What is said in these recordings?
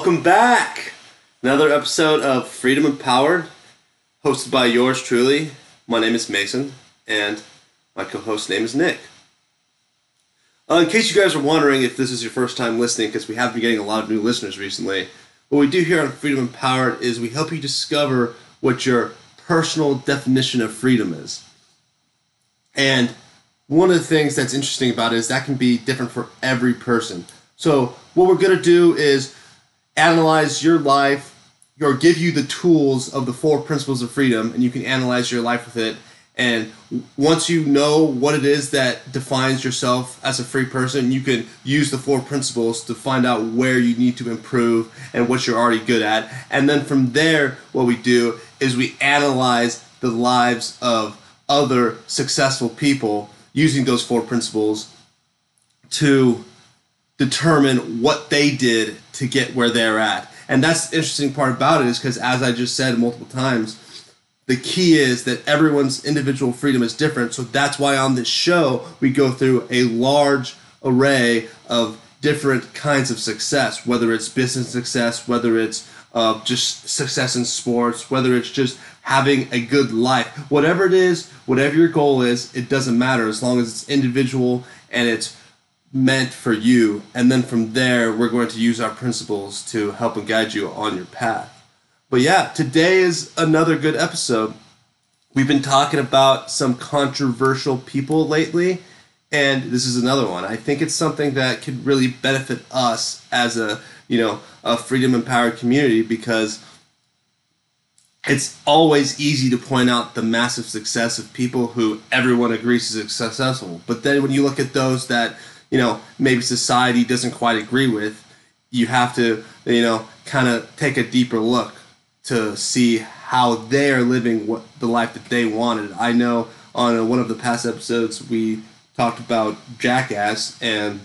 Welcome back! Another episode of Freedom Empowered, hosted by yours truly. My name is Mason, and my co host name is Nick. Uh, in case you guys are wondering if this is your first time listening, because we have been getting a lot of new listeners recently, what we do here on Freedom Empowered is we help you discover what your personal definition of freedom is. And one of the things that's interesting about it is that can be different for every person. So, what we're going to do is analyze your life or give you the tools of the four principles of freedom, and you can analyze your life with it. And once you know what it is that defines yourself as a free person, you can use the four principles to find out where you need to improve and what you're already good at. And then from there, what we do is we analyze the lives of other successful people using those four principles to determine what they did to get where they're at. And that's the interesting part about it is because, as I just said multiple times, the key is that everyone's individual freedom is different. So that's why on this show, we go through a large array of different kinds of success, whether it's business success, whether it's uh, just success in sports, whether it's just having a good life. Whatever it is, whatever your goal is, it doesn't matter as long as it's individual and it's meant for you. And then from there, we're going to use our principles to help and guide you on your path. But yeah, today is another good episode. We've been talking about some controversial people lately, and this is another one. I think it's something that could really benefit us as a, you know, a freedom empowered community because it's always easy to point out the massive success of people who everyone agrees is successful. But then when you look at those that you know maybe society doesn't quite agree with you have to you know kind of take a deeper look to see how they are living what the life that they wanted. I know on one of the past episodes we talked about jackass and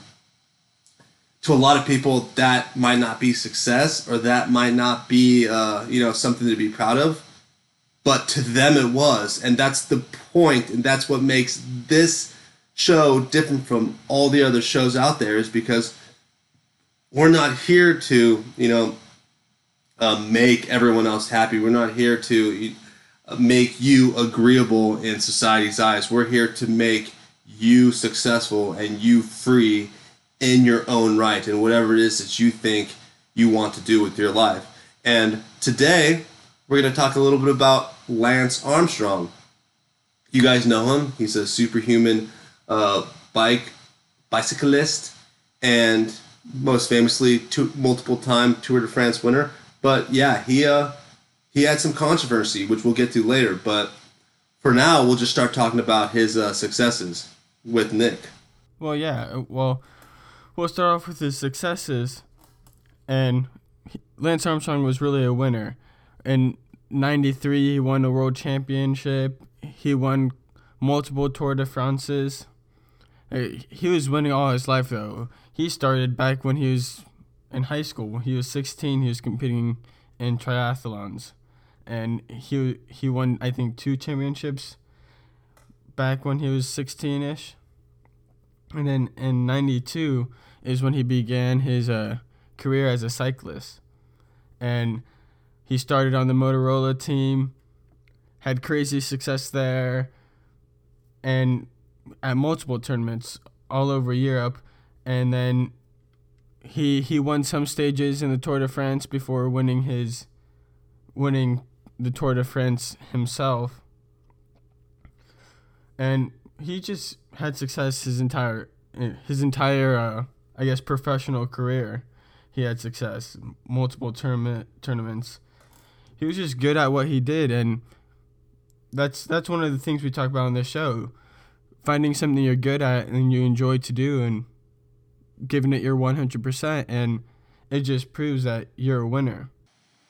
to a lot of people that might not be success or that might not be uh, you know something to be proud of. But to them it was and that's the point and that's what makes this show different from all the other shows out there is because we're not here to you know uh, make everyone else happy. We're not here to uh, make you agreeable in society's eyes. We're here to make you successful and you free in your own right and whatever it is that you think you want to do with your life. And today we're going to talk a little bit about lance armstrong. You guys know him. He's a superhuman uh, bike bicyclist and most famously two, multiple time Tour de France winner. But yeah, he uh, he had some controversy, which we'll get to later. But for now, we'll just start talking about his uh, successes with Nick. Well, yeah. uh, Well, we'll start off with his successes, and Lance Armstrong was really a winner. In '93, he won the world championship. He won multiple Tour de France's. He was winning all his life though. He started back when he was in high school. When he was 16, he was competing in triathlons, and he he won I think two championships. Back when he was 16ish, and then in '92 is when he began his uh, career as a cyclist, and he started on the Motorola team, had crazy success there, and at multiple tournaments all over Europe, and then he he won some stages in the Tour de France before winning his winning the Tour de France himself. And he just had success his entire his entire uh, I guess professional career. He had success, multiple tournament tournaments. He was just good at what he did and that's that's one of the things we talk about on this show finding something you're good at and you enjoy to do and giving it your 100% and it just proves that you're a winner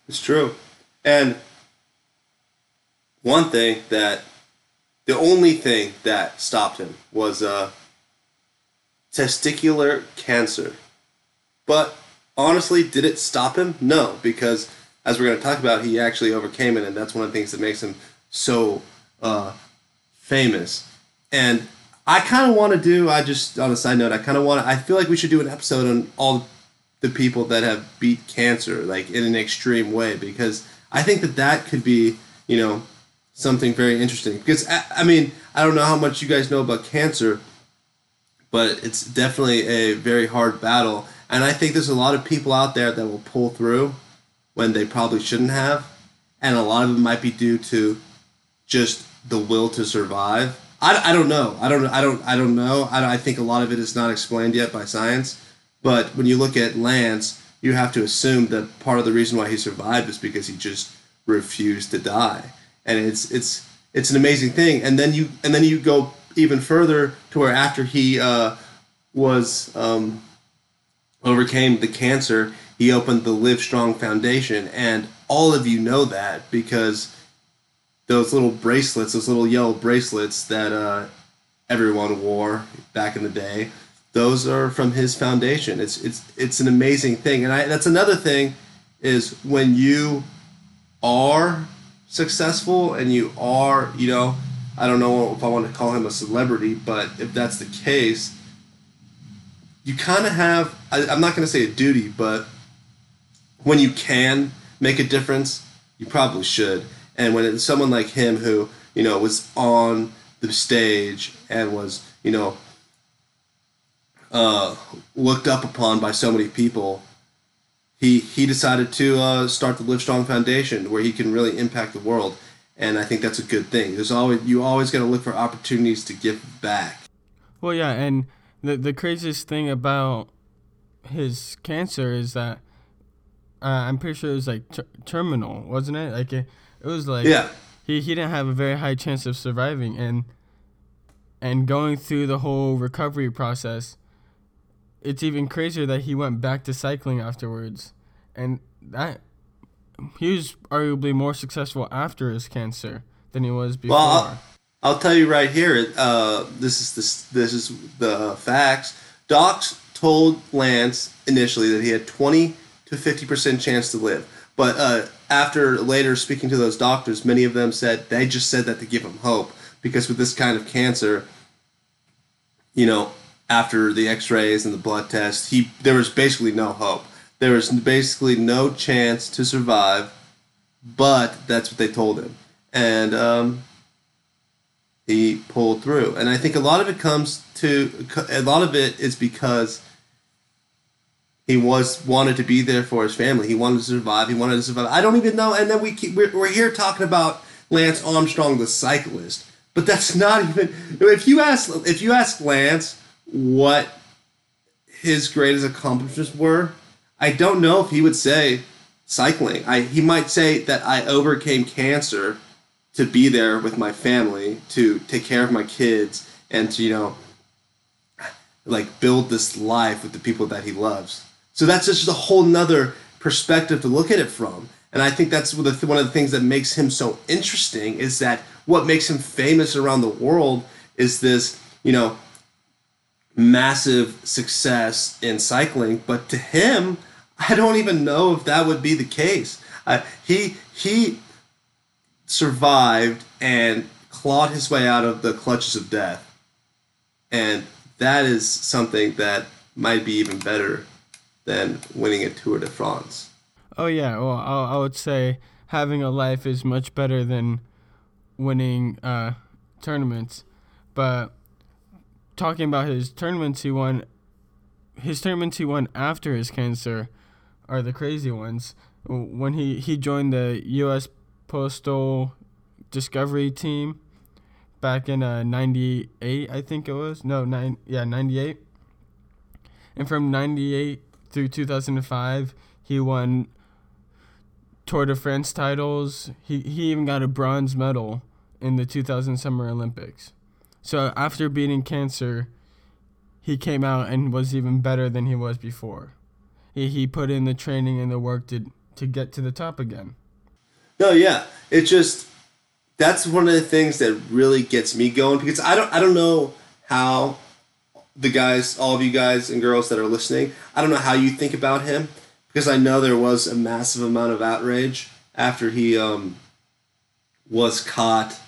It's true. And one thing that the only thing that stopped him was uh, testicular cancer. But honestly, did it stop him? No, because as we're going to talk about, he actually overcame it, and that's one of the things that makes him so uh, famous. And I kind of want to do. I just on a side note, I kind of want. I feel like we should do an episode on all the people that have beat cancer like in an extreme way because I think that that could be you know something very interesting because I, I mean I don't know how much you guys know about cancer but it's definitely a very hard battle and I think there's a lot of people out there that will pull through when they probably shouldn't have and a lot of it might be due to just the will to survive I, I don't know. I don't I don't I don't know. I, I think a lot of it is not explained yet by science. But when you look at Lance, you have to assume that part of the reason why he survived is because he just refused to die, and it's it's it's an amazing thing. And then you and then you go even further to where after he uh, was um, overcame the cancer, he opened the Livestrong Foundation, and all of you know that because those little bracelets, those little yellow bracelets that uh, everyone wore back in the day those are from his foundation. It's it's it's an amazing thing, and I, that's another thing is when you are successful and you are you know I don't know if I want to call him a celebrity, but if that's the case, you kind of have I, I'm not going to say a duty, but when you can make a difference, you probably should. And when it's someone like him who you know was on the stage and was you know uh, looked up upon by so many people, he he decided to uh, start the Livestrong Foundation, where he can really impact the world, and I think that's a good thing. There's always you always got to look for opportunities to give back. Well, yeah, and the the craziest thing about his cancer is that uh, I'm pretty sure it was like ter- terminal, wasn't it? Like it, it was like yeah. He he didn't have a very high chance of surviving, and and going through the whole recovery process it's even crazier that he went back to cycling afterwards, and that he was arguably more successful after his cancer than he was before. Well, I'll, I'll tell you right here. Uh, this is this this is the facts. Docs told Lance initially that he had twenty to fifty percent chance to live, but uh, after later speaking to those doctors, many of them said they just said that to give him hope because with this kind of cancer, you know, after the X-rays and the blood test, he there was basically no hope. There was basically no chance to survive, but that's what they told him, and um, he pulled through. And I think a lot of it comes to a lot of it is because he was wanted to be there for his family. He wanted to survive. He wanted to survive. I don't even know. And then we keep we're, we're here talking about Lance Armstrong, the cyclist, but that's not even. If you ask if you ask Lance what his greatest accomplishments were, I don't know if he would say cycling. I he might say that I overcame cancer to be there with my family, to take care of my kids, and to you know, like build this life with the people that he loves. So that's just a whole nother perspective to look at it from. And I think that's one of the things that makes him so interesting is that what makes him famous around the world is this, you know, massive success in cycling, but to him, I don't even know if that would be the case. Uh, he he survived and clawed his way out of the clutches of death, and that is something that might be even better than winning a Tour de France. Oh yeah, well I, would say having a life is much better than winning uh, tournaments, but talking about his tournaments he won, his tournaments he won after his cancer are the crazy ones. When he, he joined the U.S. Postal Discovery Team back in uh, 98, I think it was. No, nine, yeah, 98. And from 98 through 2005, he won Tour de France titles. He, he even got a bronze medal in the 2000 Summer Olympics. So after beating cancer, he came out and was even better than he was before. He he put in the training and the work to to get to the top again. No, yeah, it just that's one of the things that really gets me going because I don't I don't know how the guys, all of you guys and girls that are listening, I don't know how you think about him because I know there was a massive amount of outrage after he um, was caught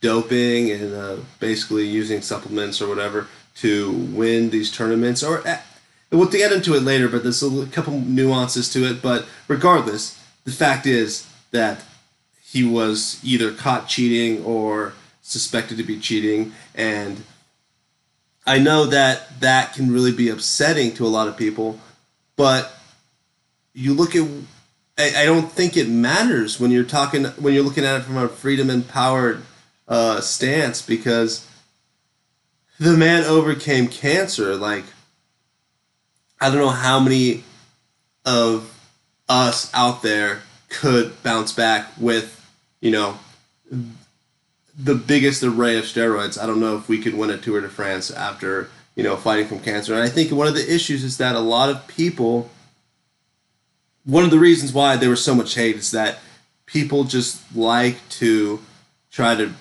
doping and uh, basically using supplements or whatever to win these tournaments or we'll get into it later, but there's a couple nuances to it. But regardless, the fact is that he was either caught cheating or suspected to be cheating, and I know that that can really be upsetting to a lot of people, but you look at I, don't think it matters when you're talking when you're looking at it from a freedom empowered uh, stance because the man overcame cancer. Like I don't know how many of us out there could bounce back with you know the biggest array of steroids. I don't know if we could win a Tour de France after you know fighting from cancer. And I think one of the issues is that a lot of people. One of the reasons why there was so much hate is that people just like to try to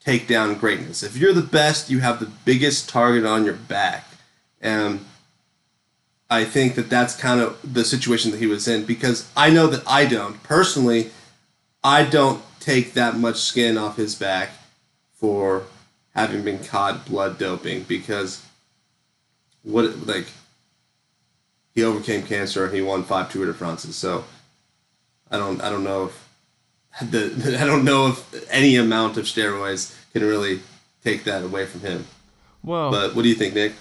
take down greatness. If you're the best, you have the biggest target on your back. And I think that that's kind of the situation that he was in because I know that I don't. Personally, I don't take that much skin off his back for having been caught blood doping because what like he overcame cancer and he won five Tour de France's. So I don't I don't know if the I don't know if any amount of steroids can really take that away from him. Well, But what do you think, Nick?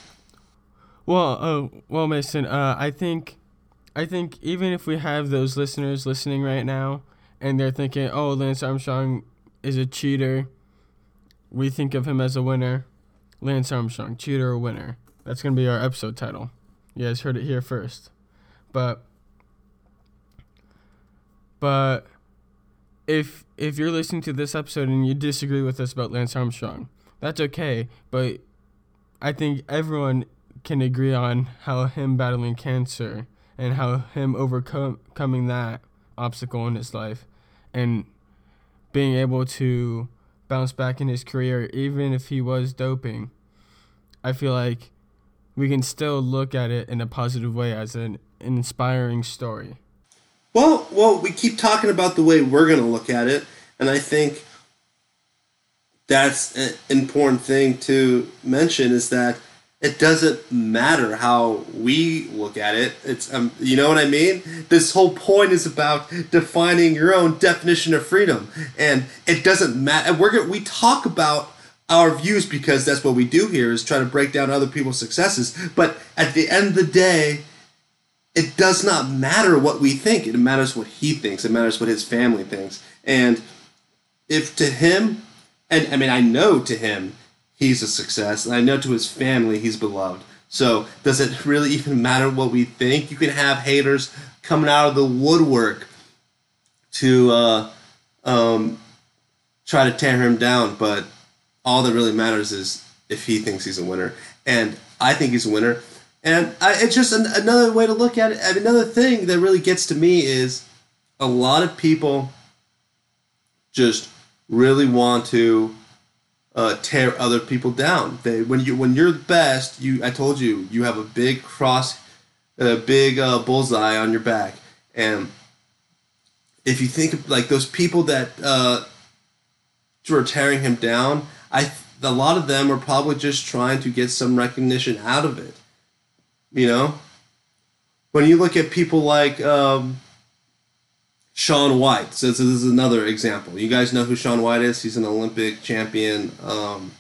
Well, oh, well, Mason. Uh, I think, I think even if we have those listeners listening right now, and they're thinking, "Oh, Lance Armstrong is a cheater," we think of him as a winner. Lance Armstrong, cheater or winner? That's gonna be our episode title. You guys heard it here first. But, but, if if you're listening to this episode and you disagree with us about Lance Armstrong, that's okay. But I think everyone can agree on how him battling cancer and how him overcoming that obstacle in his life and being able to bounce back in his career even if he was doping i feel like we can still look at it in a positive way as an, inspiring story. Well, well, we keep talking about the way we're going to look at it, and I think that's an important thing to mention is that it doesn't matter how we look at it. It's um, you know what I mean. This whole point is about defining your own definition of freedom, and it doesn't matter. We're we talk about our views because that's what we do here is try to break down other people's successes. But at the end of the day, it does not matter what we think. It matters what he thinks. It matters what his family thinks. And if to him, and I mean, I know to him, he's a success, and I know to his family, he's beloved. So does it really even matter what we think? You can have haters coming out of the woodwork to uh, um, try to tear him down, but all that really matters is if he thinks he's a winner, and I think he's a winner. And I, it's just an, another way to look at it. I mean, another thing that really gets to me is a lot of people just really want to uh, tear other people down. They when you when you're the best, you I told you you have a big cross, a big uh, bullseye on your back, and if you think of like those people that uh, were tearing him down, I a lot of them are probably just trying to get some recognition out of it. You know, when you look at people like um, Shaun White, so this is another example. You guys know who Shaun White is? He's an Olympic champion um,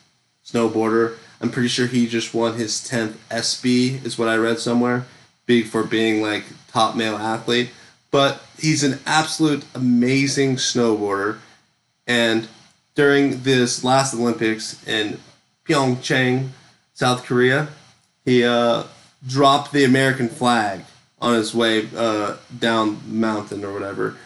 snowboarder. I'm pretty sure he just won his 10th ESPY, is what I read somewhere, big for being like top male athlete. But he's an absolute amazing snowboarder. And during this last Olympics in Pyeongchang, South Korea, he uh, dropped the American flag on his way uh, down mountain or whatever,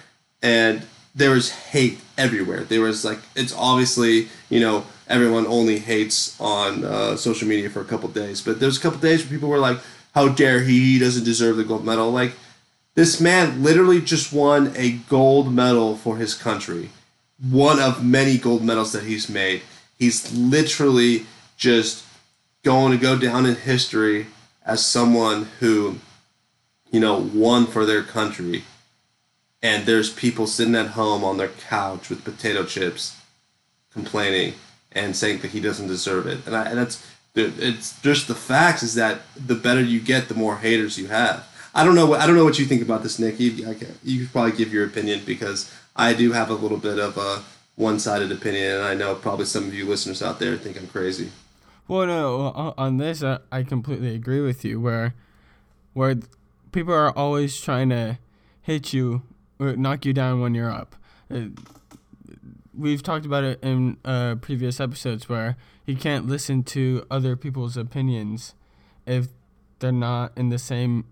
and there was hate everywhere. There was like it's obviously you know everyone only hates on uh, social media for a couple days, but there was a couple days where people were like, "How dare he? He doesn't deserve the gold medal." Like this man literally just won a gold medal for his country, one of many gold medals that he's made. He's literally just going to go down in history as someone who you know, won for their country, and there's people sitting at home on their couch with potato chips, complaining and saying that he doesn't deserve it, and, I, and that's it's just the facts is that the better you get, the more haters you have. I don't know. What, I don't know what you think about this, Nick. You, can, you could probably give your opinion because I do have a little bit of a one-sided opinion, and I know probably some of you listeners out there think I'm crazy. Well, no, on this, I completely agree with you. Where, where people are always trying to hit you, or knock you down when you're up. Uh, we've talked about it in uh, previous episodes where you can't listen to other people's opinions if they're not in the same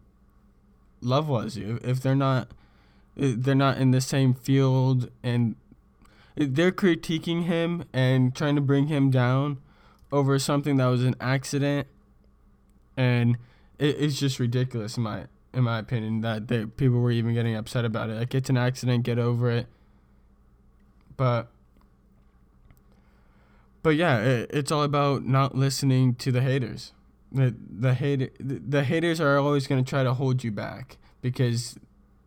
level as you. If they're not, they're not in the same field, and they're critiquing him and trying to bring him down over something that was an accident, and it, it's just ridiculous in my in my opinion that they, people were even getting upset about it. Like it's an accident, get over it. But but yeah, it, it's all about not listening to the haters. The the hater the, the haters are always going to try to hold you back because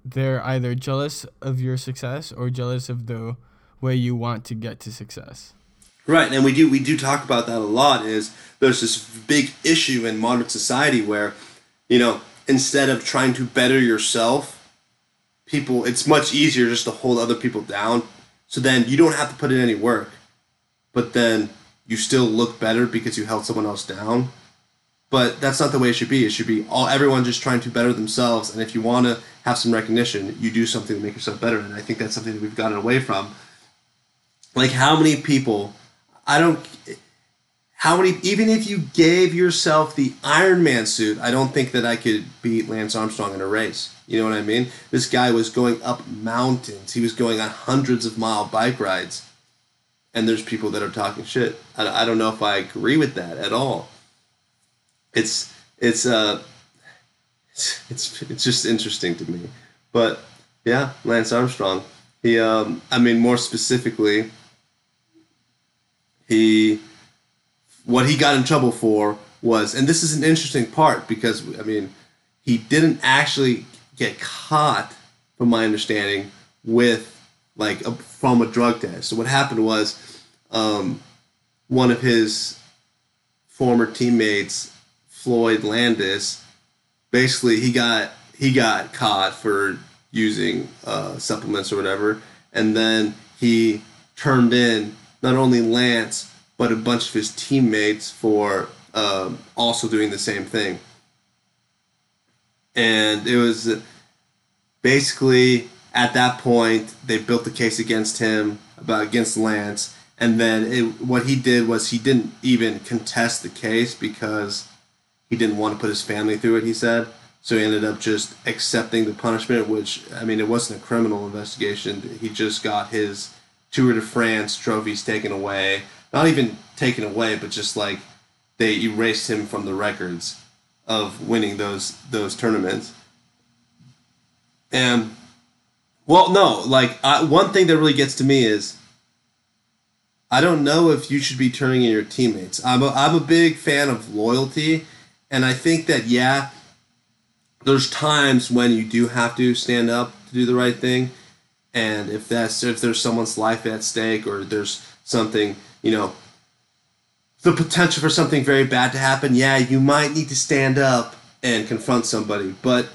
they're either jealous of your success or jealous of the way you want to get to success. Right, and we do we do talk about that a lot. Is there's this big issue in modern society where, you know, instead of trying to better yourself, people it's much easier just to hold other people down. So then you don't have to put in any work, but then you still look better because you held someone else down. But that's not the way it should be. It should be all everyone just trying to better themselves. And if you want to have some recognition, you do something to make yourself better. And I think that's something that we've gotten away from. Like how many people I don't. How many? Even if you gave yourself the Iron Man suit, I don't think that I could beat Lance Armstrong in a race. You know what I mean? This guy was going up mountains. He was going on hundreds of mile bike rides, and there's people that are talking shit. I, I don't know if I agree with that at all. It's it's uh it's it's just interesting to me, but yeah, Lance Armstrong. He um I mean more specifically he what he got in trouble for was and this is an interesting part because i mean he didn't actually get caught from my understanding with like a, from a drug test. So what happened was um, one of his former teammates floyd landis basically he got he got caught for using uh, supplements or whatever. And then he turned in not only Lance but a bunch of his teammates for um, also doing the same thing. And it was basically at that point they built the case against him about against Lance, and then it, what he did was he didn't even contest the case because he didn't want to put his family through it. He said. So he ended up just accepting the punishment, which I mean, it wasn't a criminal investigation. He just got his Tour de France trophies taken away. Not even taken away, but just like they erased him from the records of winning those those tournaments. And well, no, like I, one thing that really gets to me is I don't know if you should be turning in your teammates. I'm a, I'm a big fan of loyalty, and I think that yeah, there's times when you do have to stand up to do the right thing and if that's if there's someone's life at stake or there's something you know the potential for something very bad to happen yeah you might need to stand up and confront somebody. But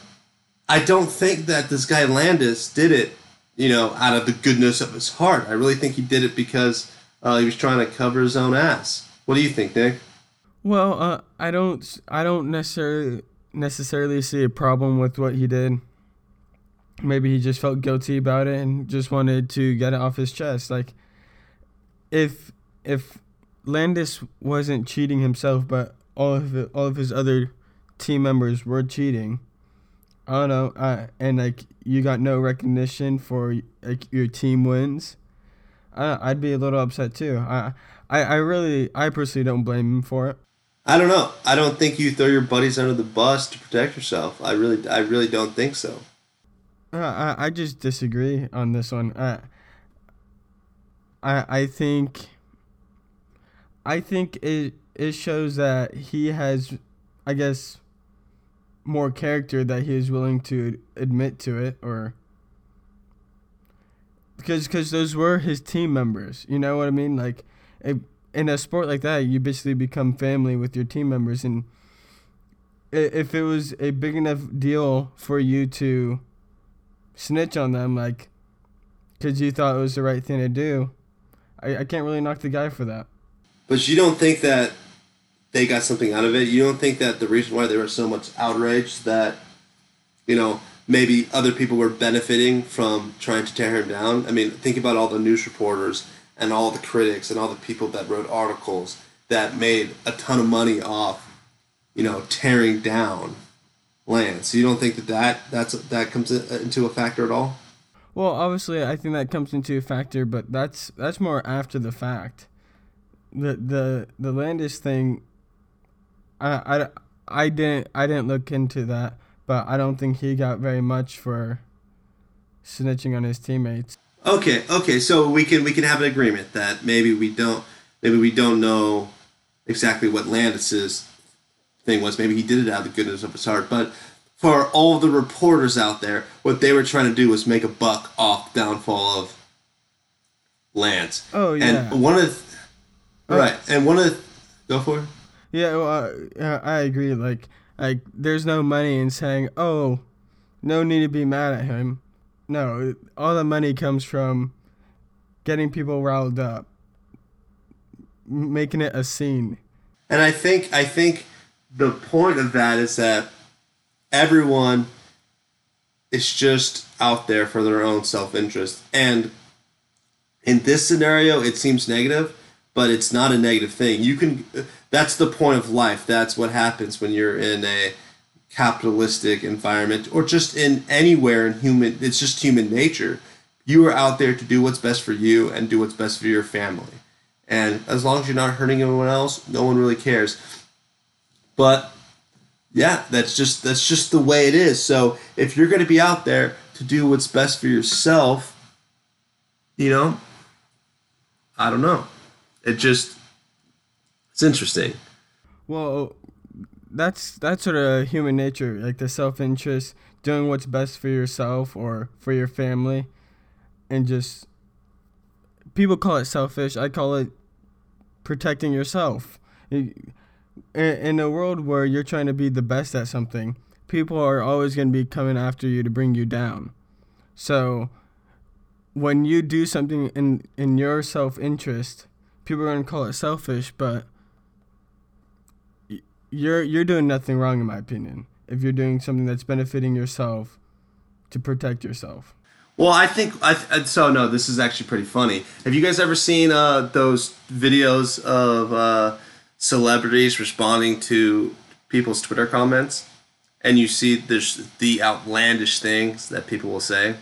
i don't think that this guy landis did it you know out of the goodness of his heart. I really think he did it because uh, he was trying to cover his own ass. What do you think nick? Well uh, i don't i don't necessarily necessarily see a problem with what he did. Maybe he just felt guilty about it and just wanted to get it off his chest. Like if if Landis wasn't cheating himself, but all of the, all of his other team members were cheating. I don't know, uh, and like you got no recognition for like your team wins. I, I'd be a little upset too. I, I, I really, I personally don't blame him for it. I don't know. I don't think you throw your buddies under the bus to protect yourself. I really, I really don't think so. Uh, I I just disagree on this one. Uh, I I think I think it it shows that he has, I guess, more character that he is willing to admit to it, or because because those were his team members. You know what I mean? Like, it, in a sport like that, you basically become family with your team members, and if it was a big enough deal for you to snitch on them, like, because you thought it was the right thing to do, I, I can't really knock the guy for that. But you don't think that they got something out of it? You don't think that the reason why they were so much outraged that, you know, maybe other people were benefiting from trying to tear him down? I mean, think about all the news reporters and all the critics and all the people that wrote articles that made a ton of money off, you know, tearing down Lance. So you don't think that that that's that comes into a factor at all? Well, obviously, I think that comes into a factor, but that's that's more after the fact. The the the Landis thing, I, I, I didn't I didn't look into that, but I don't think he got very much for snitching on his teammates. Okay, okay, so we can we can have an agreement that maybe we don't maybe we don't know exactly what Landis's thing was. Maybe he did it out of the goodness of his heart, but for all the reporters out there, what they were trying to do was make a buck off the downfall of Lance. Oh yeah. And one of the, oh. right, and one of the, go for it. Yeah, well, uh, I agree. Like, like there's no money in saying, oh, no need to be mad at him. No, all the money comes from getting people riled up, making it a scene. And I think I think the point of that is that everyone is just out there for their own self interest. And in this scenario, it seems negative, but it's not a negative thing. You can, that's the point of life. That's what happens when you're in a capitalistic environment or just in anywhere in human, it's just human nature. You are out there to do what's best for you and do what's best for your family. And as long as you're not hurting anyone else, no one really cares. But yeah, that's just that's just the way it is. So if you're going to be out there to do what's best for yourself, you know, I don't know. It just it's interesting. Well, that's that's sort of human nature, like the self-interest, doing what's best for yourself or for your family, and just people call it selfish. I call it protecting yourself in a world where you're trying to be the best at something, people are always going to be coming after you to bring you down. So when you do something in in your self-interest, people are to call it selfish, but you're you're doing nothing wrong in my opinion. If you're doing something that's benefiting yourself to protect yourself. Well, I think I th- so. No, this is actually pretty funny. Have you guys ever seen uh, those videos of uh, celebrities responding to people's Twitter comments, and you see there's the outlandish things that people will say.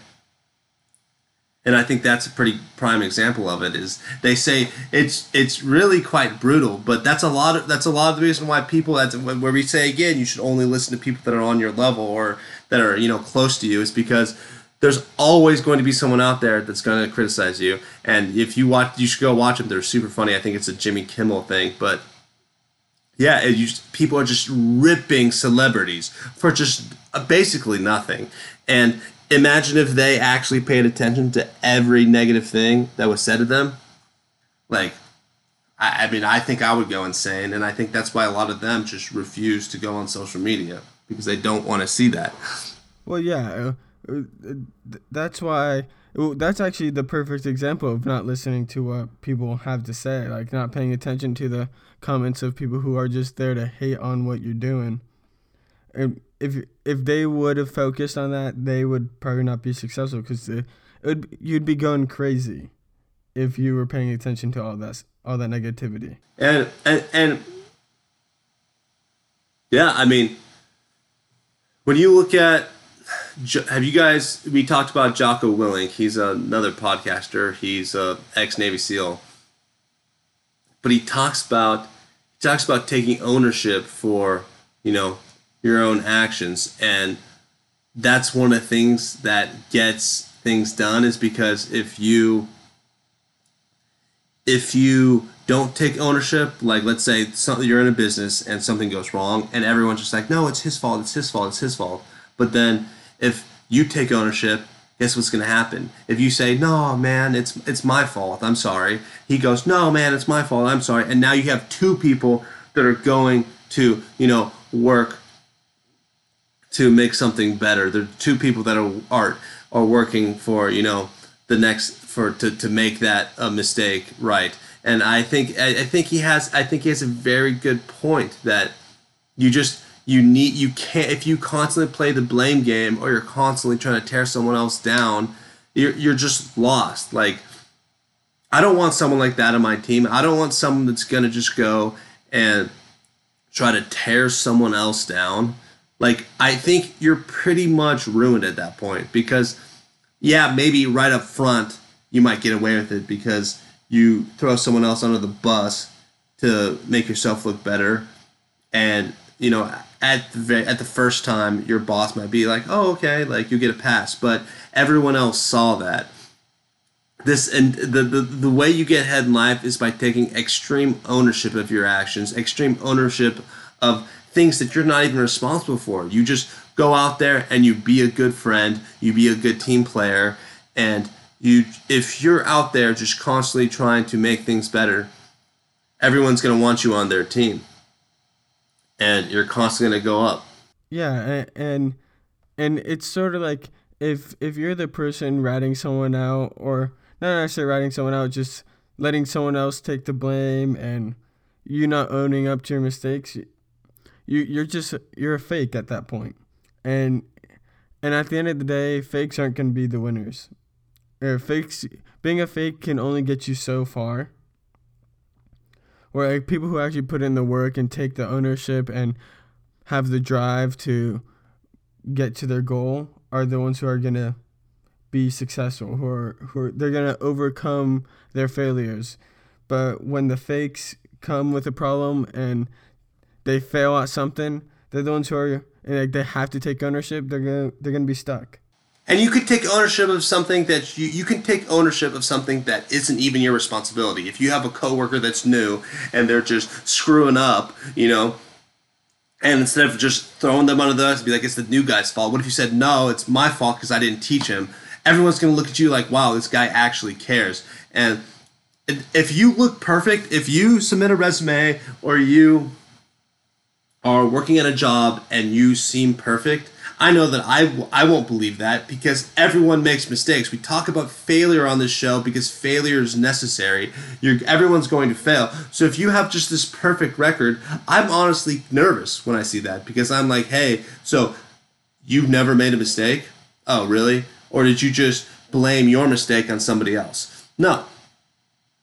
And I think that's a pretty prime example of it. Is they say it's it's really quite brutal, but that's a lot of that's a lot of the reason why people that's where we say again you should only listen to people that are on your level or that are you know close to you is because there's always going to be someone out there that's going to criticize you. And if you watch, you should go watch them. They're super funny. I think it's a Jimmy Kimmel thing, but yeah, you, people are just ripping celebrities for just uh, basically nothing. And imagine if they actually paid attention to every negative thing that was said to them. Like, I, I mean, I think I would go insane, and I think that's why a lot of them just refuse to go on social media because they don't want to see that. Well, yeah, uh, uh that's why. That's actually the perfect example of not listening to what people have to say, like not paying attention to the comments of people who are just there to hate on what you're doing. And if if they would have focused on that, they would probably not be successful because you'd be going crazy if you were paying attention to all that all that negativity. And and and yeah, I mean, when you look at have you guys we talked about Jocko Willink. He's another podcaster. He's a ex Navy SEAL. But he talks about he talks about taking ownership for you know your own actions and that's one of the things that gets things done is because if you if you don't take ownership like let's say something you're in a business and something goes wrong and everyone's just like no it's his fault it's his fault it's his fault but then if you take ownership guess what's going to happen? If you say, "No, man, it's it's my fault. I'm sorry." He goes, "No, man, it's my fault. I'm sorry." And now you have two people that are going to, you know, work to make something better. There are two people that are are are working for, you know, the next for to, to make that a mistake right. And I think I, I think he has I think he has a very good point that you just you need you can't if you constantly play the blame game or you're constantly trying to tear someone else down you're, you're just lost like i don't want someone like that on my team i don't want someone that's going to just go and try to tear someone else down like i think you're pretty much ruined at that point because yeah maybe right up front you might get away with it because you throw someone else under the bus to make yourself look better. And you know at the very, at the first time your boss might be like oh okay like you get a pass. But everyone else saw that. This and the, the the way you get ahead in life is by taking extreme ownership of your actions extreme ownership of things that you're not even responsible for. You just go out there and you be a good friend you be a good team player and you if you're out there just constantly trying to make things better everyone's going to want you on their team. And you're constantly going to go up. Yeah, and and it's sort of like if if you're the person ratting someone out, or not necessarily ratting someone out, just letting someone else take the blame, and you not owning up to your mistakes, you you're just you're a fake at that point, and and at the end of the day, fakes aren't going to be the winners. Or fakes being a fake can only get you so far. Where like people who actually put in the work and take the ownership and have the drive to get to their goal are the ones who are gonna be successful. Who are who are, they're gonna overcome their failures. But when the fakes come with a problem and they fail at something, they're the ones who are like they have to take ownership. They're gonna they're gonna be stuck. and you could take ownership of something that you, you can take ownership of something that isn't even your responsibility if you have a coworker that's new and they're just screwing up you know and instead of just throwing them under the bus be like it's the new guy's fault what if you said no it's my fault because i didn't teach him everyone's going to look at you like wow this guy actually cares and if you look perfect if you submit a resume or you are working at a job and you seem perfect, I know that I, won't believe that because everyone makes mistakes. We talk about failure on this show because failure is necessary. You're, everyone's going to fail. So if you have just this perfect record, I'm honestly nervous when I see that because I'm like, hey, so you've never made a mistake? Oh, really? Or did you just blame your mistake on somebody else? No.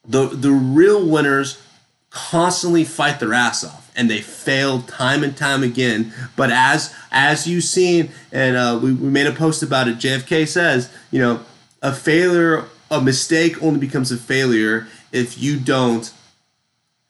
The, the real winners constantly fight their ass off and they fail time and time again. But as as you've seen and uh, we, we made a post about it jfk says you know a failure a mistake only becomes a failure if you don't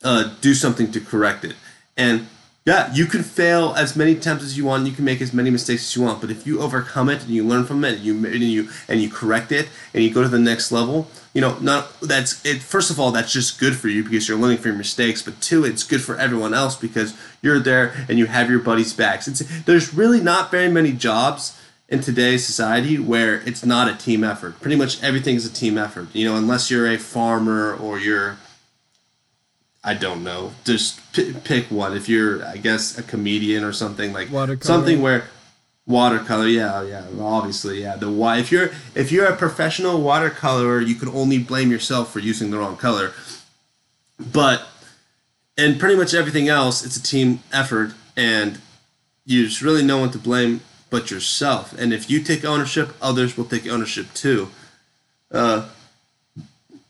uh, do something to correct it. And yeah you can fail as many times as you want. You can make as many mistakes as you want. But if you overcome it and you learn from it and you and you and you correct it and you go to the next level you know not that's it first of all that's just good for you because you're learning from your mistakes. But two it's good for everyone else because you're there and you have your buddies backs it's there's really not very many jobs in today's society where it's not a team effort. Pretty much everything is a team effort you know unless you're a farmer or you're I don't know. Just p- pick one. If you're, I guess, a comedian or something like Watercolor. something where watercolor. Yeah, yeah. Obviously, yeah. The why. If you're if you're a professional watercolorer, you can only blame yourself for using the wrong color. But and pretty much everything else, it's a team effort, and there's really no one to blame but yourself. And if you take ownership, others will take ownership too. Uh,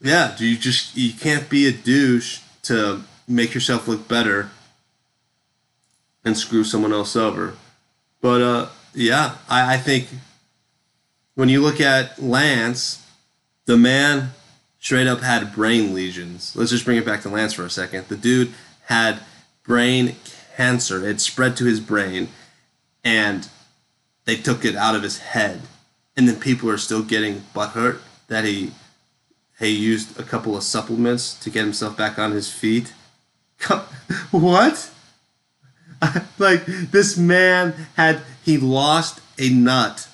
yeah, do you just you can't be a douche to make yourself look better and screw someone else over. But uh, yeah, I, I think when you look at Lance, the man straight up had brain lesions. Let's just bring it back to Lance for a second. The dude had brain cancer. It spread to his brain, and they took it out of his head. And then people are still getting butthurt that he he used a couple of supplements to get himself back on his feet. what? like this man had he lost a nut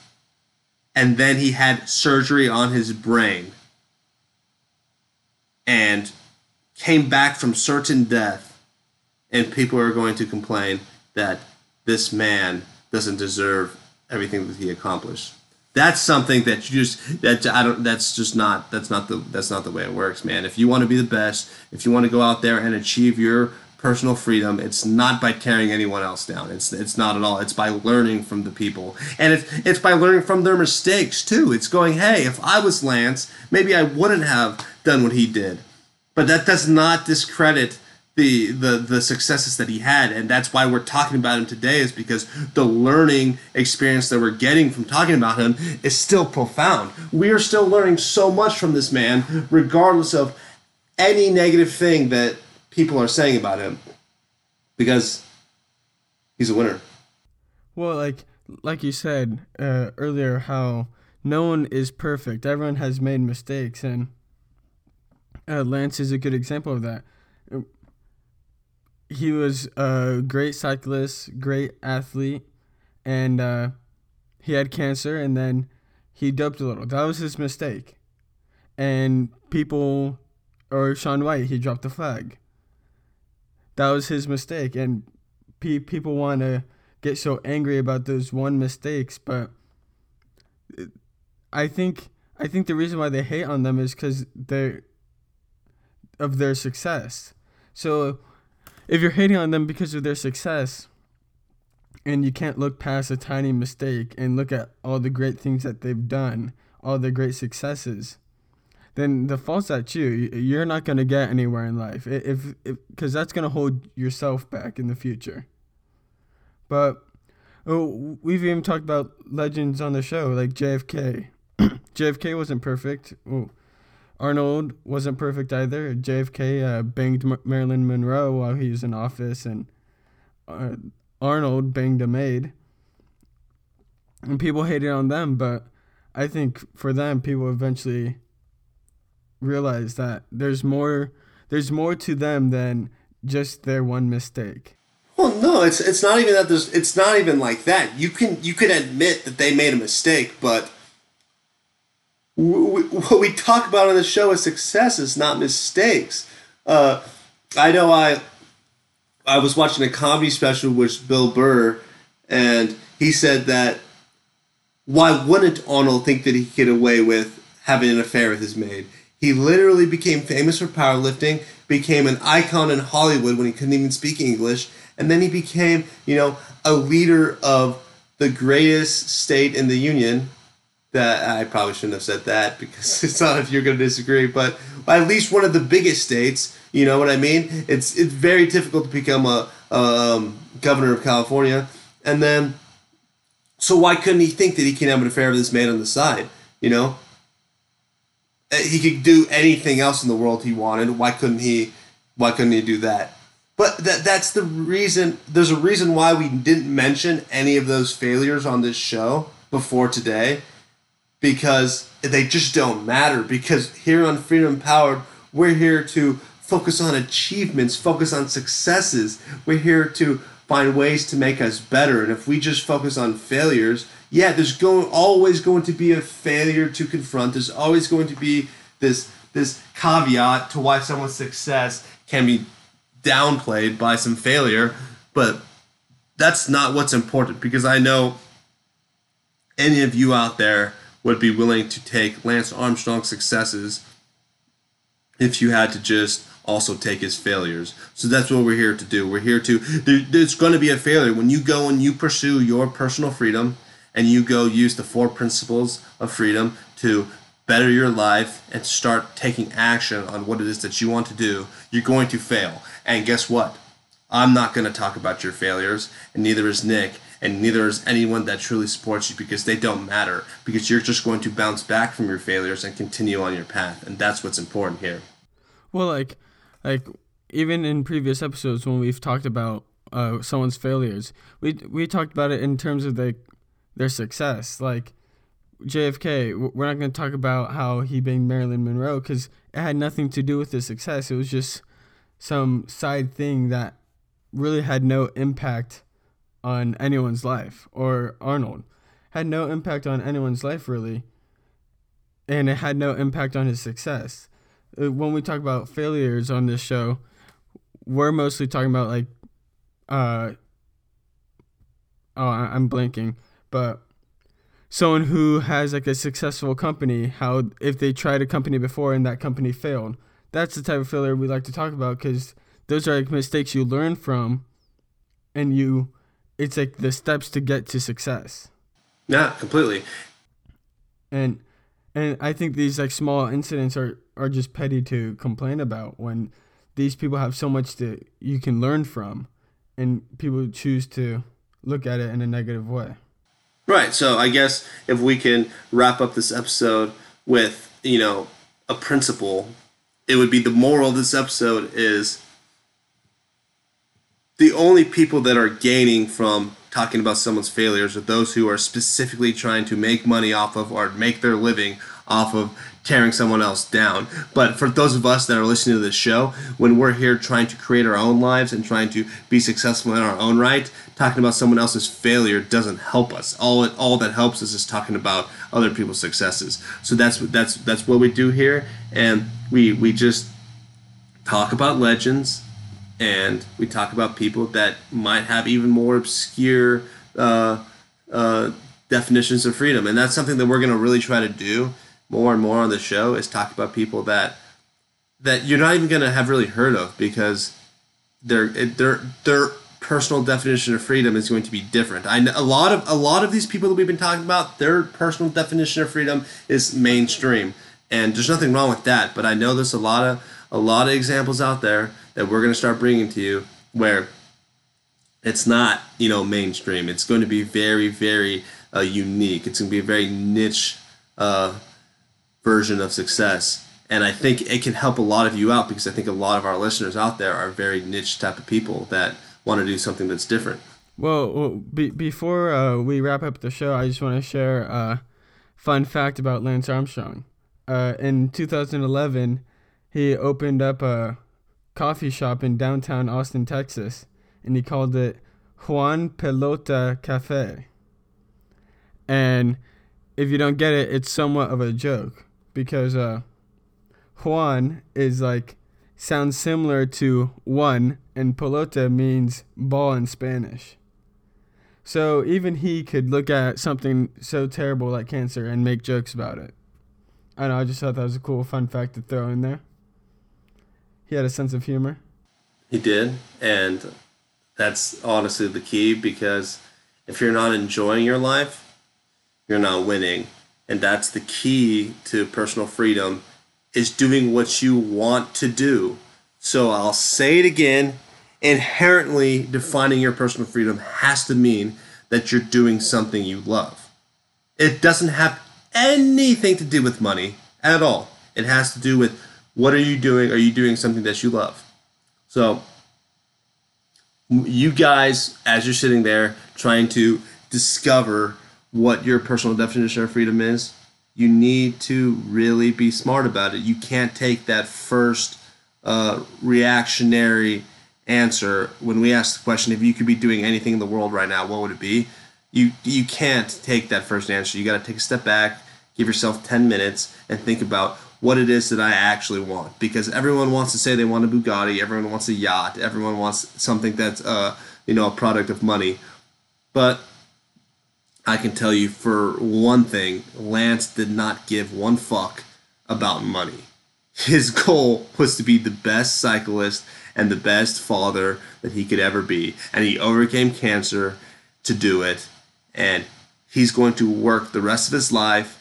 and then he had surgery on his brain and came back from certain death, and people are going to complain that this man doesn't deserve everything that he accomplished. That's something that you just that I don't. That's just not. That's not the. That's not the way it works, man. If you want to be the best, if you want to go out there and achieve your personal freedom, it's not by tearing anyone else down. It's it's not at all. It's by learning from the people, and it's it's by learning from their mistakes too. It's going, hey, if I was Lance, maybe I wouldn't have done what he did, but that does not discredit the the the successes that he had and that's why we're talking about him today is because the learning experience that we're getting from talking about him is still profound. We are still learning so much from this man regardless of any negative thing that people are saying about him because he's a winner. Well like like you said uh, earlier how no one is perfect. Everyone has made mistakes and uh, lance is a good example of that he was a great cyclist, great athlete, and uh, he had cancer, and then he doped a little. That was his mistake, and people, or Shaun White, he dropped the flag. That was his mistake, and pe- people want to get so angry about those one mistakes, but I think I think the reason why they hate on them is because they're of their success. So if you're hating on them because of their success and you can't look past a tiny mistake and look at all the great things that they've done, all the great successes, then the fault's at you. You're not going to get anywhere in life if because that's going to hold yourself back in the future. But oh, we've even talked about legends on the show like JFK. JFK wasn't perfect. Oh, Arnold wasn't perfect either. JFK uh, banged M- Marilyn Monroe while he was in office, and uh, Arnold banged a maid. And people hated on them, but I think for them, people eventually realized that there's more. There's more to them than just their one mistake. Well, no, it's it's not even that. There's it's not even like that. You can you can admit that they made a mistake, but what we talk about on the show is successes, not mistakes. Uh, I know I I was watching a comedy special with Bill Burr, and he said that why wouldn't Arnold think that he could get away with having an affair with his maid? He literally became famous for powerlifting, became an icon in Hollywood when he couldn't even speak English, and then he became, you know, a leader of the greatest state in the union, that I probably shouldn't have said that because it's not if you're going to disagree, but by at least one of the biggest states. You know what I mean? It's it's very difficult to become a, um, governor of California, and then so why couldn't he think that he can have an affair with this man on the side? You know, uh, he could do anything else in the world he wanted. Why couldn't he? Why couldn't he do that? But that that's the reason. There's a reason why we didn't mention any of those failures on this show before today because they just don't matter. Because here on Freedom Empowered, we're here to focus on achievements, focus on successes. We're here to find ways to make us better. And if we just focus on failures, yeah, there's going always going to be a failure to confront. There's always going to be this this caveat to why someone's success can be downplayed by some failure, but that's not what's important because I know any of you out there would be willing to take Lance Armstrong's successes if you had to just also take his failures. So that's what we're here to do. We're here to, there's going to be a failure. When you go and you pursue your personal freedom and you go use the four principles of freedom to better your life and start taking action on what it is that you want to do, you're going to fail. And guess what? I'm not going to talk about your failures, and neither is Nick and neither is anyone that truly supports you because they don't matter because you're just going to bounce back from your failures and continue on your path and that's what's important here well like like even in previous episodes when we've talked about uh, someone's failures we we talked about it in terms of the, their success like JFK, we're not going to talk about how he banged Marilyn Monroe because it had nothing to do with his success. It was just some side thing that really had no impact on anyone's life or Arnold. had no impact on anyone's life really, and it had no impact on his success. Uh, when we talk about failures on this show, we're mostly talking about like, uh, oh, I'm blanking, but someone who has like a successful company, how if they tried a company before and that company failed, that's the type of failure we like to talk about because those are like mistakes you learn from, and you, it's like the steps to get to success. Yeah, completely. And and I think these like small incidents are are just petty to complain about when these people have so much that you can learn from, and people choose to look at it in a negative way. Right. So I guess if we can wrap up this episode with you know a principle, it would be the moral of this episode is the only people that are gaining from talking about someone's failures are those who are specifically trying to make money off of or make their living off of tearing someone else down. But for those of us that are listening to this show, when we're here trying to create our own lives and trying to be successful in our own right, talking about someone else's failure doesn't help us. All it, all that helps us is talking about other people's successes. So that's that's that's what we do here, and we we just talk about legends and we talk about people that might have even more obscure uh, uh, definitions of freedom, and that's something that we're going to really try to do more and more on the show is talk about people that that you're not even going to have really heard of because their their their personal definition of freedom is going to be different. I know a lot of a lot of these people that we've been talking about, their personal definition of freedom is mainstream, and there's nothing wrong with that. But I know there's a lot of a lot of examples out there that we're going to start bringing to you where it's not you know mainstream. It's going to be very very uh, unique. It's going to be a very niche uh, version of success. And I think it can help a lot of you out because I think a lot of our listeners out there are very niche type of people that want to do something that's different. Well, well be, before uh, we wrap up the show, I just want to share a fun fact about Lance Armstrong. Uh, in 2011, he opened up a coffee shop in downtown Austin, Texas, and he called it Juan Pelota Cafe. And if you don't get it, it's somewhat of a joke because uh, Juan is like sounds similar to one, and pelota means ball in Spanish. So even he could look at something so terrible like cancer and make jokes about it. I know. I just thought that was a cool fun fact to throw in there. He had a sense of humor. He did, and that's honestly the key because if you're not enjoying your life, you're not winning. And that's the key to personal freedom is doing what you want to do. So I'll say it again, inherently defining your personal freedom has to mean that you're doing something you love. It doesn't have anything to do with money at all. It has to do with what are you doing? Are you doing something that you love? So, you guys, as you're sitting there trying to discover what your personal definition of freedom is, you need to really be smart about it. You can't take that first uh, reactionary answer when we ask the question if you could be doing anything in the world right now, what would it be? You you can't take that first answer. You got to take a step back, give yourself 10 minutes and think about what it is that I actually want. Because everyone wants to say they want a Bugatti, everyone wants a yacht, everyone wants something that's uh, you know a product of money. But I can tell you for one thing, Lance did not give one fuck about money. His goal was to be the best cyclist and the best father that he could ever be. And he overcame cancer to do it. And he's going to work the rest of his life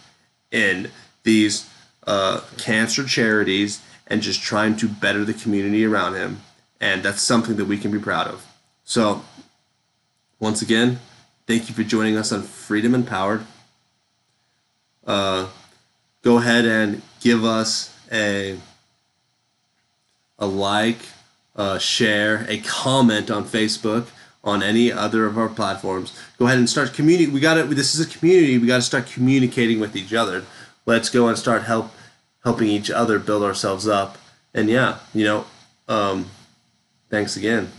in these uh, cancer charities and just trying to better the community around him. And that's something that we can be proud of. So, once again, thank you for joining us on Freedom Empowered. Uh, go ahead and give us a a like, a share, a comment on Facebook, on any other of our platforms. Go ahead and start communicating. We got to. This is a community. We got to start communicating with each other let's go and start help helping each other build ourselves up. And yeah, you know, um, thanks again.